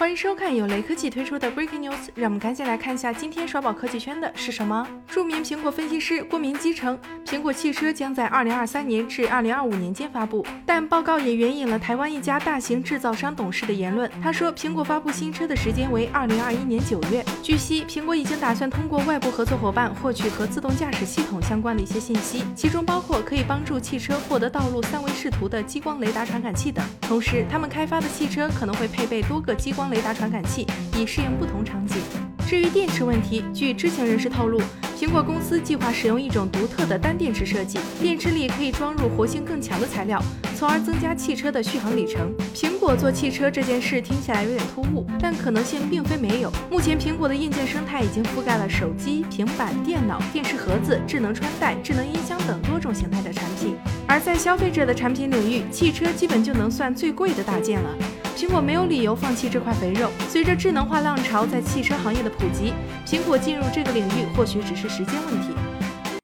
欢迎收看由雷科技推出的 Breaking News，让我们赶紧来看一下今天刷爆科技圈的是什么。著名苹果分析师郭明基称，苹果汽车将在2023年至2025年间发布，但报告也援引了台湾一家大型制造商董事的言论。他说，苹果发布新车的时间为2021年9月。据悉，苹果已经打算通过外部合作伙伴获取和自动驾驶系统相关的一些信息，其中包括可以帮助汽车获得道路三维视图的激光雷达传感器等。同时，他们开发的汽车可能会配备多个激光。雷达传感器以适应不同场景。至于电池问题，据知情人士透露，苹果公司计划使用一种独特的单电池设计，电池里可以装入活性更强的材料，从而增加汽车的续航里程。苹果做汽车这件事听起来有点突兀，但可能性并非没有。目前，苹果的硬件生态已经覆盖了手机、平板电脑、电视盒子、智能穿戴、智能音箱等多种形态的产品。而在消费者的产品领域，汽车基本就能算最贵的大件了。苹果没有理由放弃这块肥肉。随着智能化浪潮在汽车行业的普及，苹果进入这个领域或许只是时间问题。